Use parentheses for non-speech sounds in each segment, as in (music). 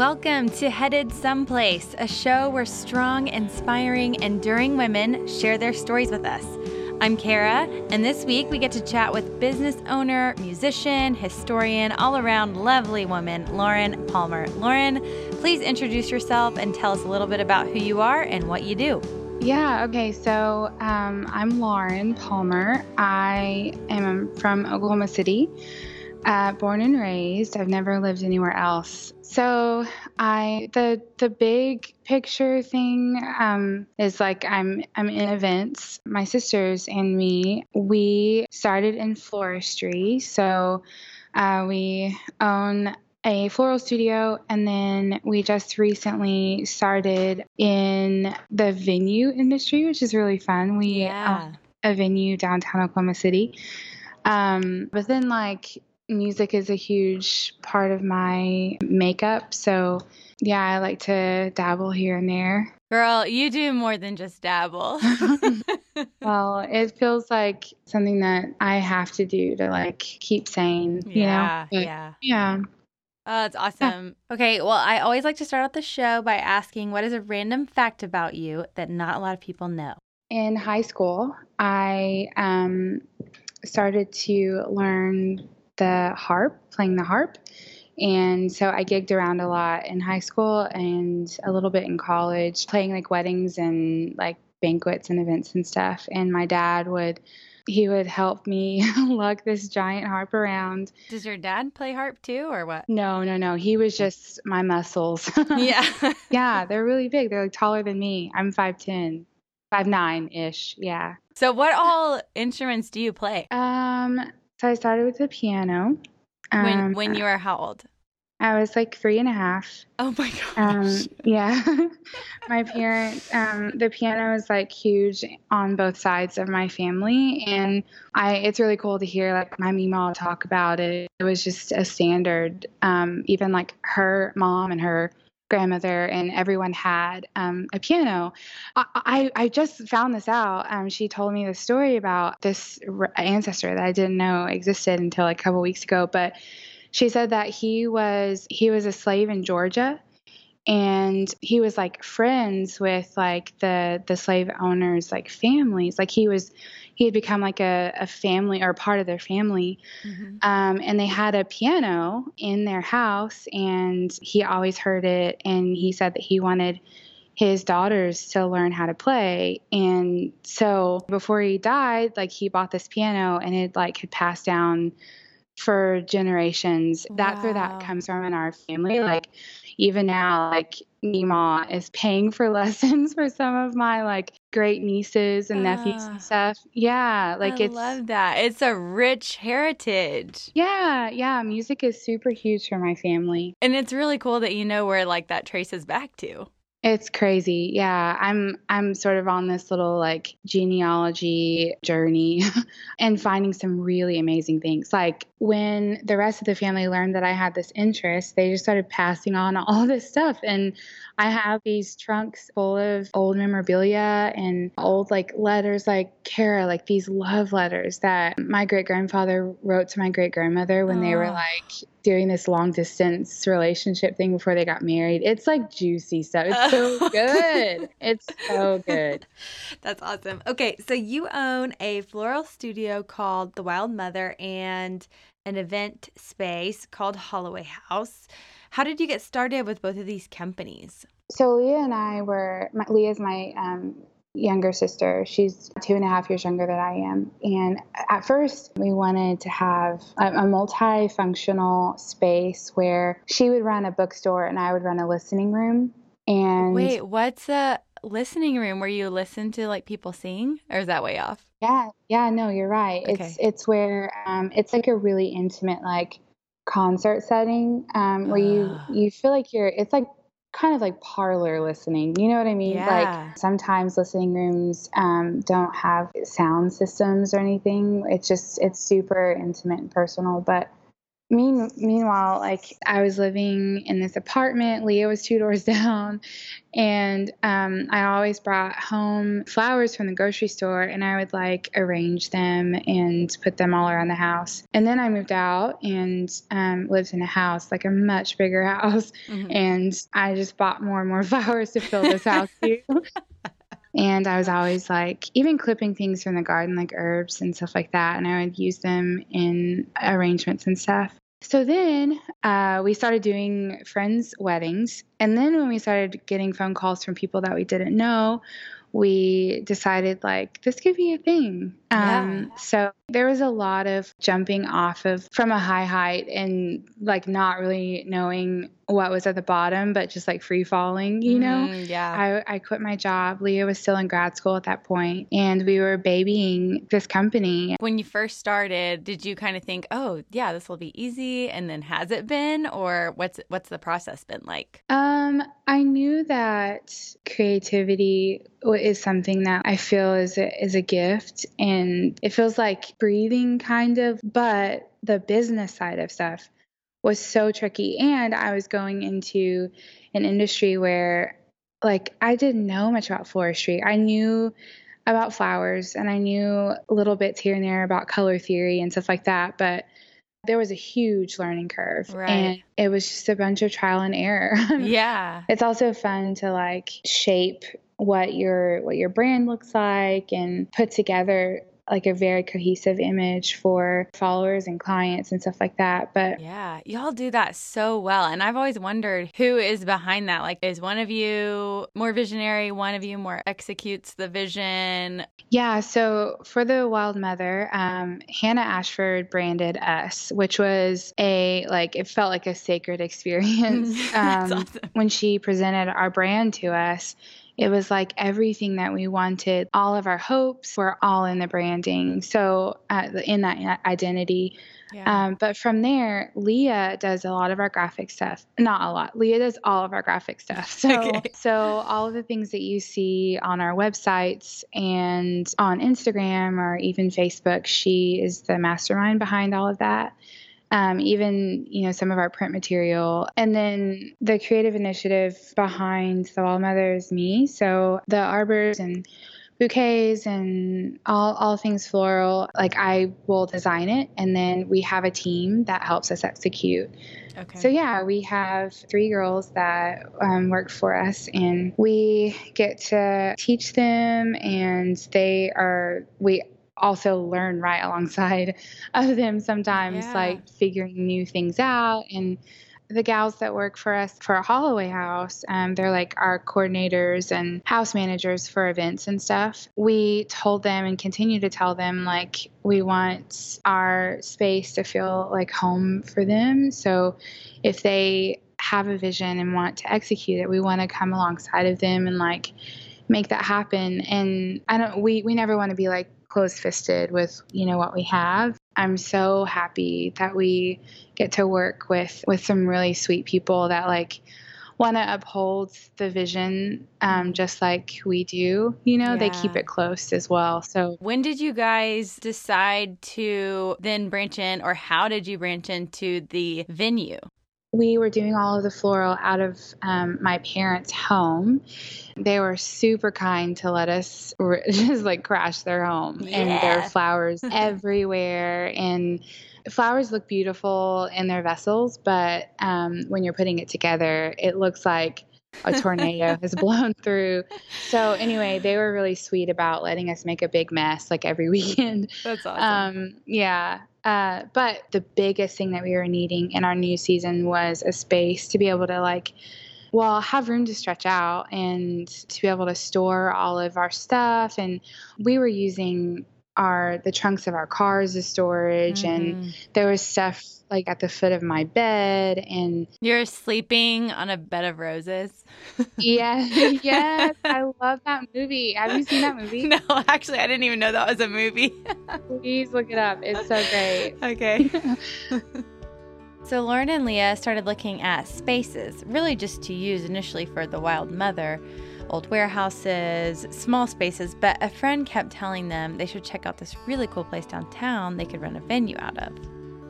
Welcome to Headed Someplace, a show where strong, inspiring, enduring women share their stories with us. I'm Kara, and this week we get to chat with business owner, musician, historian, all around lovely woman, Lauren Palmer. Lauren, please introduce yourself and tell us a little bit about who you are and what you do. Yeah, okay. So um, I'm Lauren Palmer. I am from Oklahoma City, uh, born and raised. I've never lived anywhere else. So I the the big picture thing um, is like I'm I'm in events. My sisters and me we started in floristry. So uh, we own a floral studio and then we just recently started in the venue industry which is really fun we Yeah. own a venue downtown oklahoma city um, but then like music is a huge part of my makeup so yeah i like to dabble here and there Girl, you do more than just dabble. (laughs) well it feels like something that i have to do to like keep sane you yeah, know But, yeah. yeah Oh, that's awesome. Okay, well, I always like to start out the show by asking what is a random fact about you that not a lot of people know? in high school, I um, started to learn the harp, playing the harp. And so I gigged around a lot in high school and a little bit in college, playing like weddings and like banquets and events and stuff. And my dad would, he would help me (laughs) lug this giant harp around. Does your dad play harp too, or what? No, no, no. He was just my muscles. (laughs) yeah. (laughs) yeah, they're really big. They're like taller than me. I'm 5'10, 5'9 ish. Yeah. so, what all instruments do you play? Um, so I started with the piano. Um, when when you were how old? I was like three and a half. Oh my gosh. Um, yeah, (laughs) my parents. Um, the piano is like huge on both sides of my family, and I. It's really cool to hear like my mima talk about it. It was just a standard. Um, even like her mom and her grandmother and everyone had um, a piano. I, I, I just found this out. Um, she told me the story about this ancestor that I didn't know existed until like a couple weeks ago. But she said that he was he was a slave in Georgia and he was like friends with like the the slave owners like families. Like he was he had become like a, a family or part of their family. Mhm. um, and they had a piano in their house and he always heard it. And he said that he wanted his daughters to learn how to play. And so before he died like he bought this piano and it like had passed down for generations that's where that comes from in our family like even now like Nima is paying for (laughs) lessons for some of my like great nieces and nephews Ah. and stuff yeah like it's I it's love that. It's a rich heritage. yeah, yeah, music is super huge for my family. And it's really cool that you know where like that traces back to. It's crazy. Yeah, I'm I'm sort of on this little like genealogy journey (laughs) and finding some really amazing things. Like when the rest of the family learned that I had this interest, they just started passing on all this stuff and I have these trunks full of old memorabilia and old like letters like Kara, like these love letters that my great grandfather wrote to my great grandmother when they were Oh. like doing this long distance relationship thing before they got married. It's like juicy stuff. It's so (laughs) oh. good. It's so good. (laughs) That's awesome. Okay, so you own a floral studio called The Wild Mother and an event space called Holloway House. How did you get started with both of these companies? So Leah and I were. My, Leah's my um, younger sister. She's two and a half years younger than I am. And at first, we wanted to have a, a multi-functional space where she would run a bookstore and I would run a listening room. And Wait, what's a listening room where you listen to like people sing, or is that way off? Yeah, yeah, no, you're right. Okay. It's it's where um, it's like a really intimate like concert setting um, where you Ah. you feel like you're. It's like kind of like parlor listening. You know what I mean? Yeah. Like sometimes listening rooms um, don't have sound systems or anything. It's just it's super intimate and personal. But mean, meanwhile, like I was living in this apartment, Leah was two (laughs) doors down, and um, I always brought home flowers from the grocery store and I would like arrange them and put them all around the house. And then I moved out and um, lived in a house, like a much bigger (laughs) house. Mm-hmm. And I just bought more and more (laughs) flowers to fill this house too. And I was always like, even clipping things from the garden, like herbs and stuff like that. And I would use them in arrangements and stuff. So then uh, we started doing friends' weddings. And then when we started getting phone calls from people that we didn't know, we decided like this could be a thing. Um, yeah. So there was a lot of jumping off of from a high height and like not really knowing what was at the bottom, but just like free falling, you know? Mm, yeah. I, I quit my job. Leah was still in grad school at that point, and we were babying this company. When you first started, did you kind of think, oh, yeah, this will be easy? And then has it been? Or what's what's the process been like? Um, I knew that creativity is something that I feel is a, is a gift and it feels like breathing kind of, but the business side of stuff was so tricky and I was going into an industry where like I didn't know much about floristry. I knew about flowers and I knew little bits here and there about color theory and stuff like that, but there was a huge learning curve right. and it was just a bunch of trial and error. (laughs) yeah. It's also fun to like shape what your what your brand looks like and put together like a very cohesive image for followers and clients and stuff like that. But yeah, y'all do that so well. And I've always wondered who is behind that. Like, is one of you more visionary? One of you more executes the vision? Yeah. So for the Wild Mother, um, Hannah Ashford branded us, which was a like it felt like a sacred (laughs) experience (laughs) um, awesome. when she presented our brand to us it was like everything that we wanted, all of our hopes were all in the branding. So, uh, in that identity. Yeah. Um, but from there, Leah does a lot of our graphic stuff. Not a lot. Leah does all of our graphic stuff. (laughs) So, okay. so all of the things that you see on our websites and on Instagram or even Facebook, she is the mastermind behind all of that um, even you know some of our print material. And then the creative initiative behind the wild mother is me. So the arbors and bouquets and all, all things floral like i will design it. And then we have a team that helps us execute. Okay. So yeah, we have three girls that um, work for us, and we get to teach them, and they are we also learn right alongside (laughs) of them sometimes, yeah. like figuring new things out. And the gals that work for us for Holloway House, um, they're like our coordinators and house managers for events and stuff. We told them and continue to tell them like we want our space to feel like home for them. So if they have a vision and want to execute it, we want to come alongside of them and like make that happen. And I don't we we never want to be like close fisted with you know what we have. I'm so happy that we get to work with with some really sweet people that like want to uphold the vision um, just like we do you know? Yeah. they keep it close as well. So when did you guys decide to then branch in or how did you branch into the venue we were doing all of the floral out of um, my parents' home. They were super kind to let us (laughs) just like crash their home, yeah. and there were flowers (laughs) everywhere. And flowers look beautiful in their vessels, but um, when you're putting it together, it looks like a tornado (laughs) has blown through. So anyway, they were really sweet about letting us make a big mess like every (laughs) weekend. That's awesome. Um, yeah. Uh, but the biggest thing that we were needing in our new season was a space to be able to like well have room to stretch out and to be able to store all of our stuff and we were using our the trunks of our cars as storage mm-hmm. and there was stuff like at the foot of my bed and you're sleeping on a bed of roses? Yeah (laughs) yes i (laughs) love that movie. Have you seen that movie? (laughs) No actually i didn't even know that was a movie. Please look it up. It's so great. Okay. So lauren and leah started looking at spaces really just to use initially for the wild mother old warehouses, small spaces, but a friend kept telling them they should check out this really cool place downtown they could run a venue out of.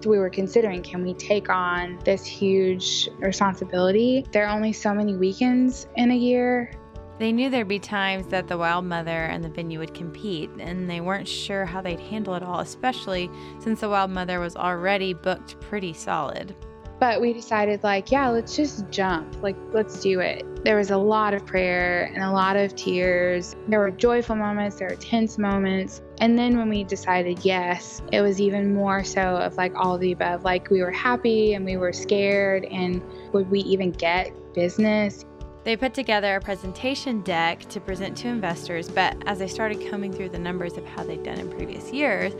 we were considering can we take on this huge responsibility? There are only so many weekends in a year. They knew there'd be times that the Wild Mother and the venue would compete, and they weren't sure how they'd handle it all, especially since the Wild Mother was already booked pretty solid. But we decided, like, yeah, let's just jump. Like, let's do it. There was a lot of prayer and a lot of tears. There were joyful moments, there were tense moments. And then when we decided yes, it was even more so of like all the above. Like, we were happy and we were scared, and would we even get business? They put together a presentation deck to present to investors, but as they started combing through the numbers of how they'd done in previous years,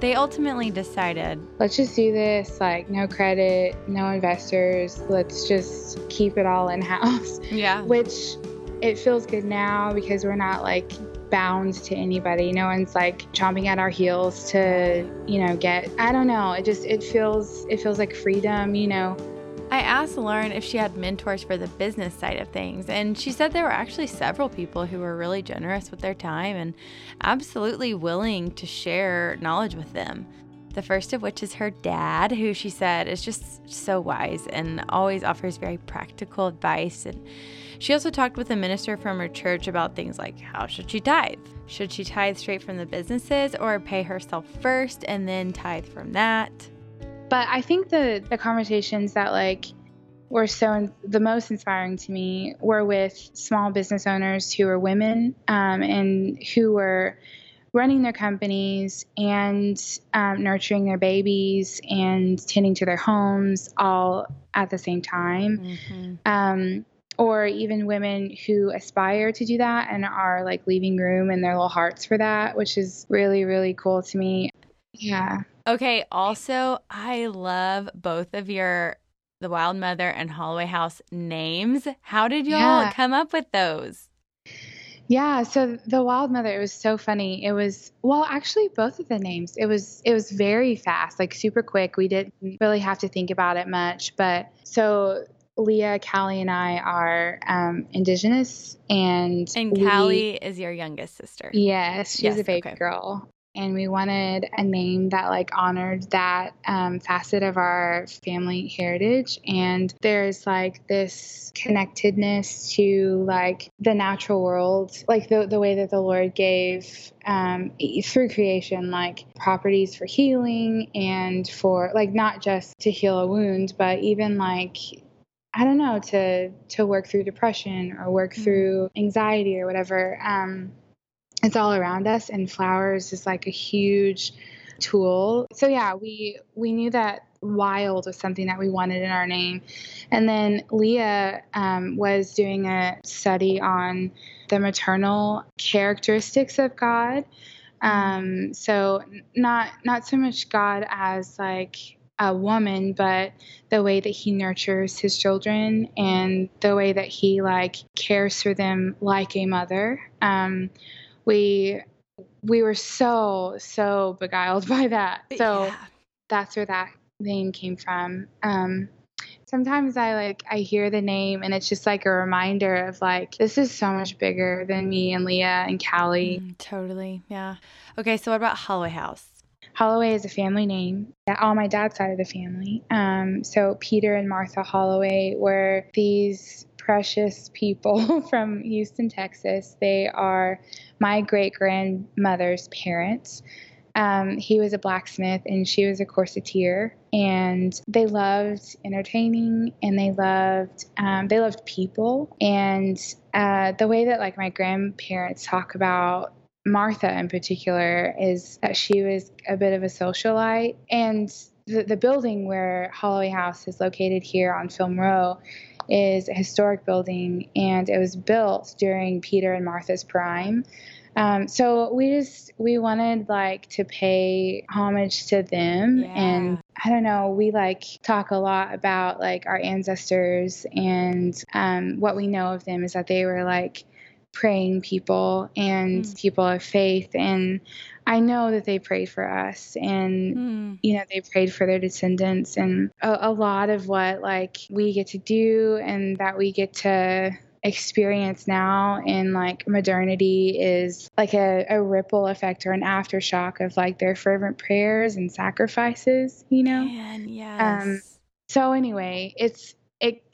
they ultimately decided let's just do this like no credit, no investors, let's just keep it all in house. (laughs) Yeah. Which it feels good now because we're not like bound to anybody. No one's like chomping at our heels to, you know, get I don't know. It just it feels it feels like freedom, you know. I asked Lauren if she had mentors for the business side of things, and she said there were actually several people who were really generous with their time and absolutely willing to share knowledge with them. The first of which is her dad, who she said is just so wise and always offers very practical advice. And she also talked with a minister from her church about things like how should she tithe? Should she tithe straight from the businesses or pay herself first and then tithe from that? But I think the the conversations that like were so the most inspiring to me were with small business owners who were women um, and who were running their companies and um, nurturing their babies and tending to their homes all at the same time. Mm-hmm. Um, or even women who aspire to do that and are like leaving room in their little hearts for that, which is really, really cool to me. Yeah. Okay, also, I love both of your The Wild Mother and Holloway House names. How did y'all yeah. come up with those? Yeah, so the Wild Mother, it was so funny. It was well, actually both of the names. It was it was very fast, like super quick. We didn't really have to think about it much, but so Leah, Callie, and I are um, indigenous, and and Callie we, is your youngest sister. Yes, she's yes, a baby okay. girl, and we wanted a name that like honored that um, facet of our family heritage and there's like this connectedness to like the natural world like the, the way that the lord gave um, through creation like properties for healing and for like not just to heal a wound but even like I don't know to to work through depression or work mm-hmm. through anxiety or whatever. Um, it's all around us and flowers is like a huge tool. So yeah we we knew that wild was something that we wanted in our name. And then leah um, was doing a study on the maternal characteristics of god. Um, so not not so much god as like a woman but the way that he nurtures his children and the way that he like cares for them like a mother. Um, we we were so so beguiled (laughs) by that. So yeah. that's where that name came from. Um, sometimes I like I hear the name and it's just like a reminder of like this is so much bigger than me and Leah and Callie. Mm, totally, yeah. Okay, so what about Holloway House? Holloway is a family name on my dad's side of the family. Um, so Peter and Martha Holloway were these precious people (laughs) from Houston, Texas. They are my great grandmother's parents. Um, he was a blacksmith and she was a corseteer, and they loved entertaining and they loved um, they loved people. And uh, the way that like my grandparents talk about Martha in particular is that she was a bit of a socialite, and the, the building where Holloway House is located here on Film Row is a historic building, and it was built during Peter and Martha's prime. Um, so we just we wanted like to pay homage to them yeah. and I don't know we like talk a lot about like our ancestors and um, what we know of them is that they were like praying people and mm. people of faith and I know that they prayed for us and mm. you know they prayed for their descendants and a, a lot of what like we get to do and that we get to experience now in like modernity is like a, a ripple effect or an aftershock of like their fervent prayers and sacrifices, you know? Man, Um, so anyway, it's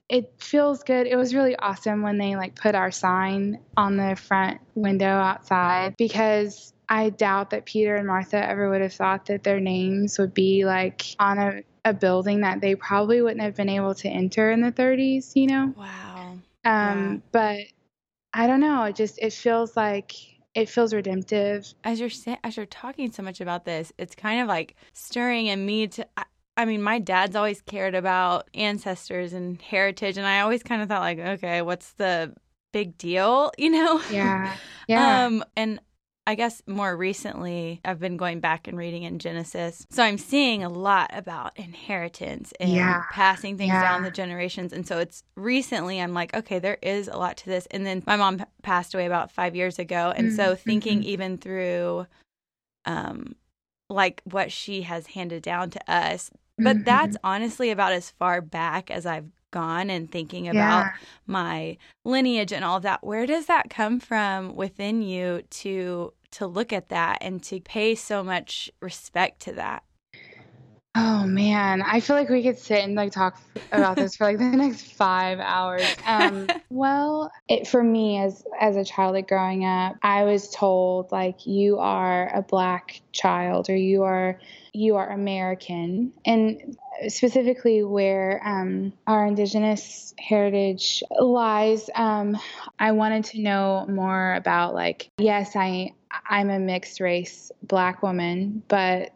it feels good. It was really awesome when they like put our sign on the front window outside because I doubt that Peter and Martha ever would have thought that their names would be like on a, a building that they probably wouldn't have been able to enter in the 30s, you know? wow. Um, but I don't know. It just it feels like it feels redemptive. As you're as you're talking so much about this, it's kind of like stirring in me to. I, I mean, my dad's always cared about ancestors and heritage, and I always kind of thought like, okay, what's the big deal, (laughs) you know? Yeah. Yeah. Um, and I guess more recently, I've been going back and reading in Genesis. So I'm seeing a lot about inheritance and Yeah. passing things down the generations. And so it's recently, I'm like, okay, there is a lot to this. And then my mom passed away about five years ago. And so Mm, thinking mhm. even through, um, like what she has handed down to us, but Mhm. that's honestly about as far back as I've gone and thinking about yeah. my lineage and all of that where does that come from within you to to look at that and to pay so much respect to that Oh man, I feel like we could sit and like talk about this for like the (laughs) next five hours. Um, (laughs) well, it, for me as as a child, like growing up, I was told like you are a black child or you are you are American, and specifically where um, our indigenous heritage lies. Um, I wanted to know more about like yes, I I'm a mixed race black woman, but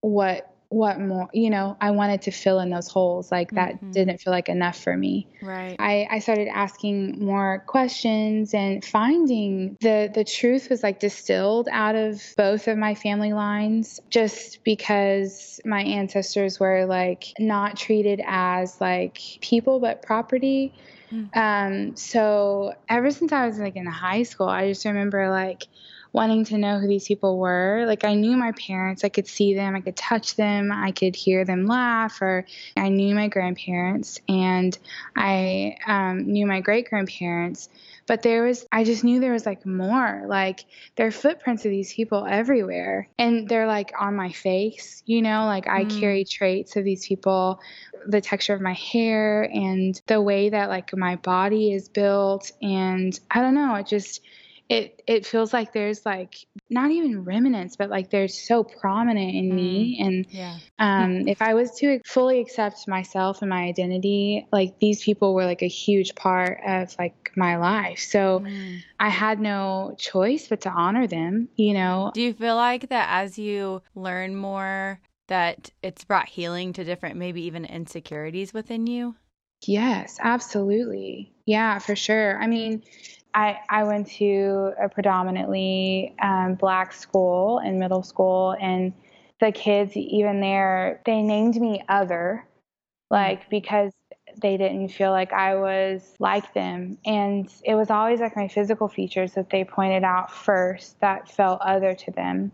what what more you know i wanted to fill in those holes like that Mhm. didn't feel like enough for me right I, I started asking more questions and finding the the truth was like distilled out of both of my family lines just because my ancestors were like not treated as like people but property Mm. um so ever since i was like in high school i just remember like wanting to know who these people were. Like I knew my parents, I could see them, I could touch them, I could hear them laugh, or I knew my grandparents and I um, knew my great grandparents. But there was, I just knew there was like more. Like there are footprints of these people everywhere, and they're like on my face, you know, like I Mm. carry traits of these people the texture of my hair and the way that like my body is built and I don't know it just it it feels like there's like not even remnants but like they're so prominent in me and yeah um if I was to fully accept myself and my identity like these people were like a huge part of like my life so Mm. I had no choice but to honor them you know do you feel like that as you learn more that it's brought healing to different maybe even insecurities within you Yes, absolutely. Yeah, for sure. I mean, I I went to a predominantly um, black school in middle school, and the kids even there they named me other, like because they didn't feel like I was like them, and it was always like my physical features that they pointed out first that felt other to them.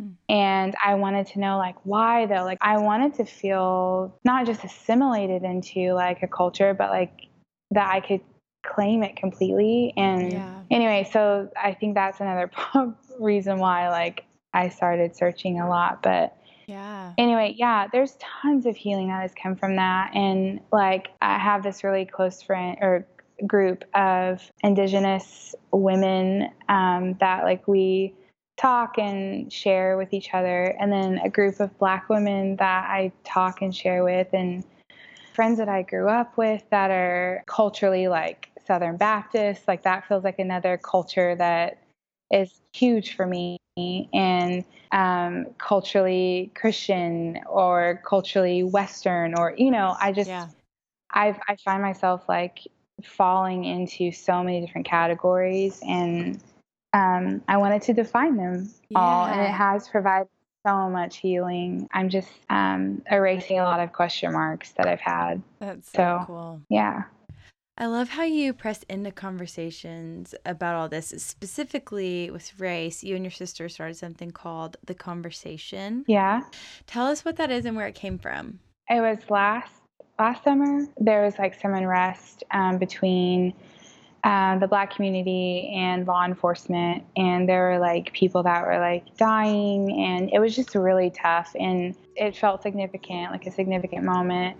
Mm. And I wanted to know like why though. Like I wanted to feel not just assimilated into like a culture, but like that I could claim it completely. And Yeah. anyway, so I think that's another (laughs) reason why like I started searching a lot. But yeah anyway, yeah, there's tons of healing that has come from that. And like I have this really close friend or group of indigenous women um, that like we talk and share with each other and then a group of black women that I talk and share with and friends that I grew up with that are culturally like Southern Baptist like that feels like another culture that is huge for me and um, culturally Christian or culturally Western or you know I just yeah I've, I find myself like falling into so many different categories and um, I wanted to define them all and it has provided so much healing. I'm just um, erasing a lot of question marks that I've had. that's so So- cool Yeah. I love how you press into conversations about all this. Specifically with race, you and your sister started something called The Conversation. Yeah. Tell us what that is and where it came from. It was last last summer. There was like some unrest um, between uh, the black community and law enforcement. And there were like people that were like dying, and it was just really tough. And it felt significant, like a significant moment.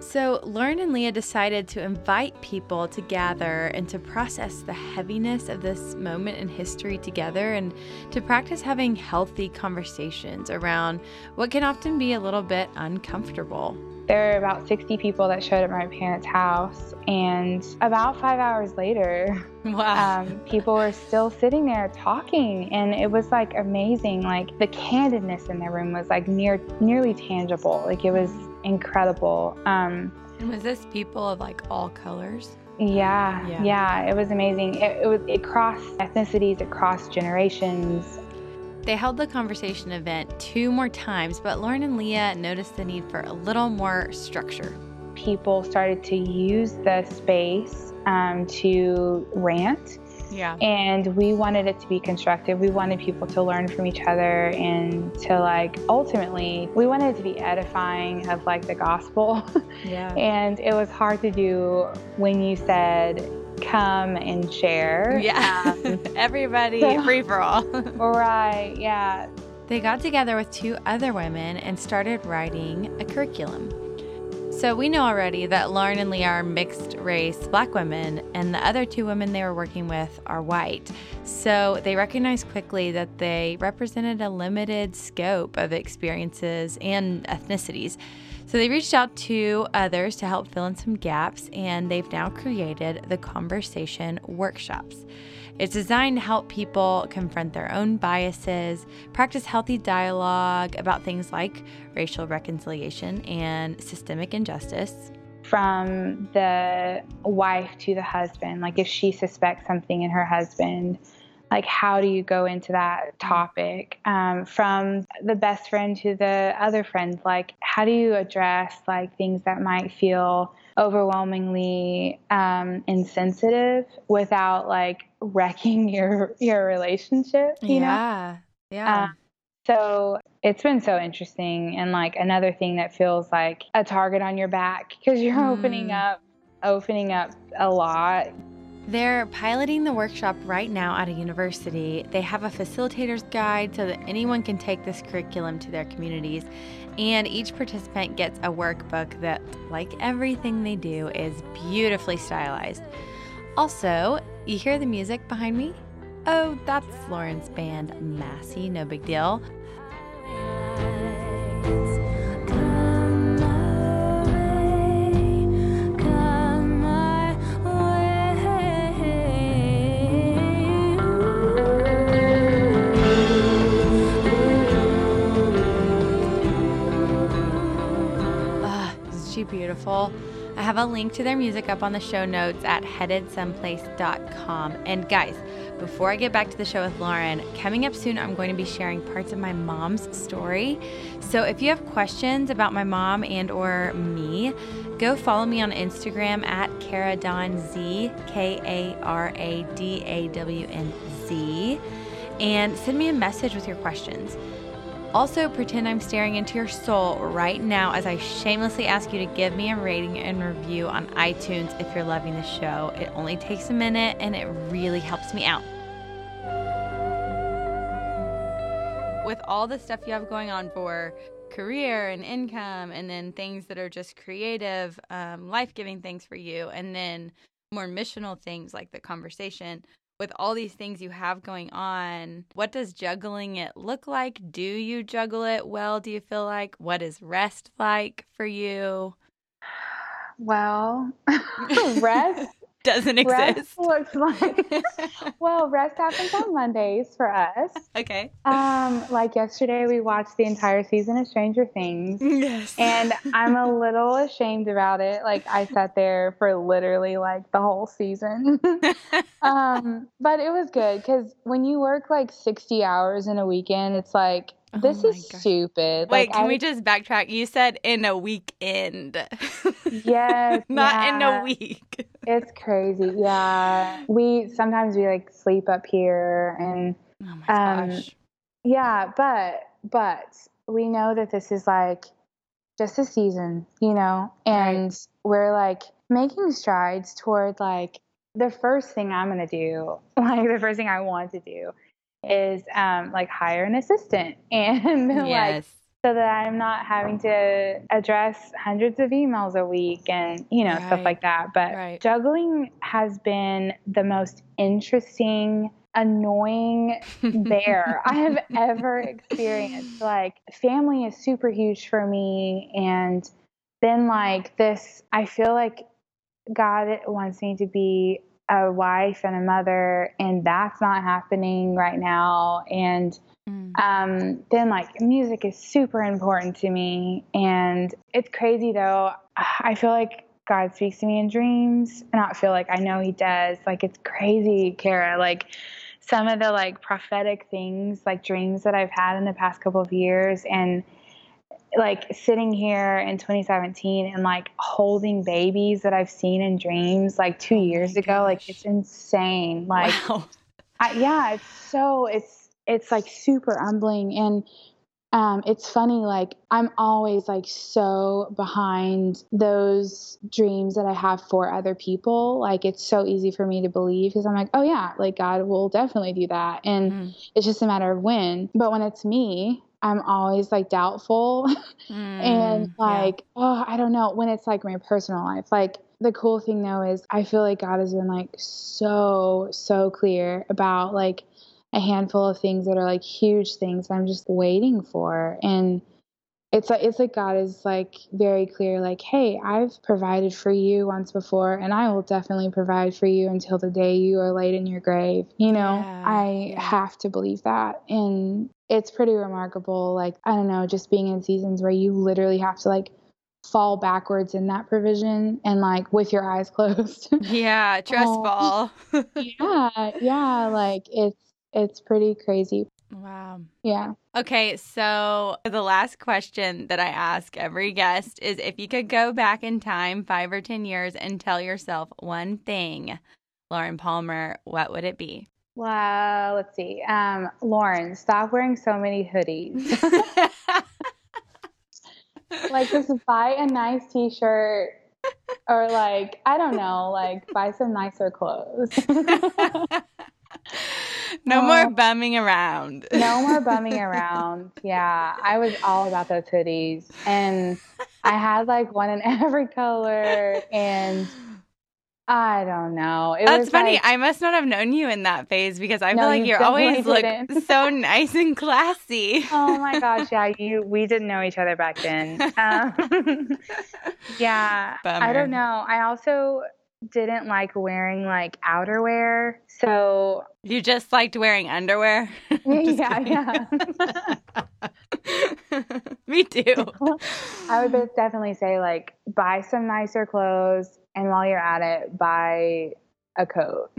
So, Lauren and Leah decided to invite people to gather and to process the heaviness of this moment in history together and to practice having healthy conversations around what can often be a little bit uncomfortable. There were about 60 people that showed up at my parents' house, and about five hours later, (laughs) wow. um, people were still sitting there talking, and it was like amazing. Like the candidness in the room was like near nearly tangible. Like it was incredible. Um, and was this people of like all colors? Yeah, yeah, yeah it was amazing. It, it was it crossed ethnicities, it crossed generations. They held the conversation event two more times, but Lauren and Leah noticed the need for a little more structure. People started to use the space um, to rant. Yeah. And we wanted it to be constructive. We wanted people to learn from each other and to like ultimately we wanted it to be edifying of like the gospel. (laughs) Yeah. and it was hard to do when you said come and share. Yeah. Um, (laughs) Everybody, so, free for all. (laughs) right. Yeah. They got together with two other women and started writing a curriculum. So we know already that Lauren and Leah are mixed race black women, and the other two women they were working with are white. So they recognized quickly that they represented a limited scope of experiences and ethnicities. So they reached out to others to help fill in some gaps, and they've now created the Conversation Workshops. It's designed to help people confront their own biases, practice healthy dialogue about things like racial reconciliation and systemic injustice. From the wife to the husband, like if she suspects something in her husband, like how do you go into that topic um, from the best friend to the other friend like how do you address like things that might feel overwhelmingly um, insensitive without like wrecking (laughs) your your relationship you yeah know? yeah um, so it's been so interesting and like another thing that feels like a target on your back because you're mm. opening up opening up a lot they're piloting the workshop right now at a university. They have a facilitator's guide so that anyone can take this curriculum to their communities. And each participant gets a workbook that, like everything they do, is beautifully stylized. Also, you hear the music behind me? Oh, that's Lauren's band, Massey, no big deal. Beautiful. I have a link to their music up on the show notes at headedsomeplace.com. And guys, before I get back to the show with Lauren, coming up soon, I'm going to be sharing parts of my mom's story. So if you have questions about my mom and or me, go follow me on Instagram at Kara Dawn Z, K A R A D A W N Z, and send me a message with your questions. Also, pretend I'm staring into your soul right now as I shamelessly ask you to give me a rating and review on iTunes if you're loving the show. It only takes a minute and it really helps me out. With all the stuff you have going on for career and income, and then things that are just creative, um, life giving things for you, and then more missional things like the conversation with all these things you have going on, what does juggling it look like? Do you juggle it well? Do you feel like? What is rest like for you? Well, (laughs) rest doesn't exist. Looks like (laughs) (laughs) well, rest happens on Mondays for us. Okay. Um, like yesterday, we watched the entire season of Stranger Things. (laughs) Yes. And I'm a little ashamed about it. Like I sat there for literally like the whole season. um, but it was good because when you work like 60 hours in a weekend, it's like Oh this oh is gosh. stupid. Wait, like, can I, we just backtrack? You said in a weekend. Yes. (laughs) Not yeah. in a week. It's crazy. Yeah. We sometimes we like sleep up here and oh my um, gosh. Yeah, but but we know that this is like just a season, you know, and right. we're like making strides toward like the first thing I'm going to do, (laughs) like the first thing I want to do is um, like hire an assistant (laughs) and yes. like so that I'm not having to address hundreds of emails a week and, you know, right. stuff like that. But right. juggling has been the most interesting, annoying (laughs) bear I have ever experienced. Like, family is super huge for me. And then, like, this, I feel like God wants me to be a wife and a mother, and that's not happening right now. And Mm. Um, then like music is super important to me, and it's crazy though. I feel like God speaks to me in dreams, and I feel like I know He does. Like it's crazy, Kara. Like some of the like prophetic things, like dreams that I've had in the past couple of years, and like sitting here in 2017 and like holding babies that I've seen in dreams like two oh years ago, like it's insane. Like, wow. I, yeah, it's so it's it's like super humbling and um, it's funny like i'm always like so behind those dreams that i have for other people like it's so easy for me to believe because i'm like oh yeah like god will definitely do that and mm. it's just a matter of when but when it's me i'm always like doubtful (laughs) mm, and like yeah. oh i don't know when it's like my personal life like the cool thing though is i feel like god has been like so so clear about like a handful of things that are like huge things I'm just waiting for. And it's like it's like God is like very clear, like, hey, I've provided for you once before, and I will definitely provide for you until the day you are laid in your grave. You know, yeah, I have to believe that. And it's pretty remarkable. Like, I don't know, just being in seasons where you literally have to like fall backwards in that provision and like with your eyes (laughs) closed. Yeah, trust um, fall. (laughs) yeah, yeah, like it's it's pretty crazy. Wow. Yeah. Okay, so the last question that I ask every guest is if you could go back in time five or 10 years and tell yourself one thing, Lauren Palmer, what would it be? Well, let's see. Um, Lauren, stop wearing so many hoodies. (laughs) like, just buy a nice t shirt or, like, I don't know, like, buy some nicer clothes. (laughs) no more bumming around. (laughs) no more (laughs) bumming around. Yeah, I was all about those hoodies, and I had like one in (laughs) every color, and I don't know. It That's funny. Like, I must not have known you in that phase because I no, feel like you are always look so nice and classy. oh my gosh, yeah, you. We didn't know each other back then. Um, yeah, Bummer. I don't know. I also didn't like wearing like outerwear. So you just liked wearing underwear? (laughs) yeah, yeah. (laughs) Me too. (laughs) I would definitely say like buy some nicer clothes and while you're at it, buy a coat.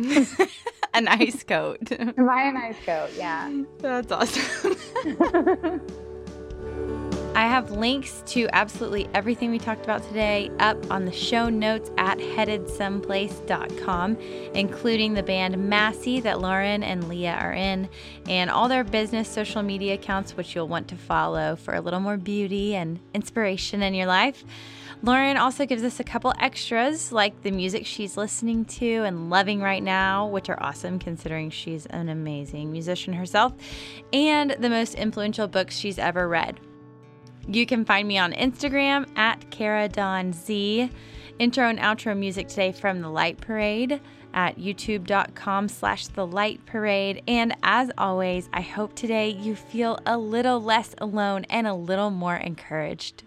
a nice coat. buy a nice coat, yeah. That's awesome. I have links to absolutely everything we talked about today up on the show notes at headedsomeplace.com, including the band Massey that Lauren and Leah are in, and all their business social media accounts, which you'll want to follow for a little more beauty and inspiration in your life. Lauren also gives us a couple extras like the music she's listening to and loving right now, which are awesome considering she's an amazing musician herself, and the most influential books she's ever read. You can find me on Instagram at Kara Dawn Z. Intro and outro music today from The Light Parade at youtube.com slash the light parade. And as always, I hope today you feel a little less alone and a little more encouraged.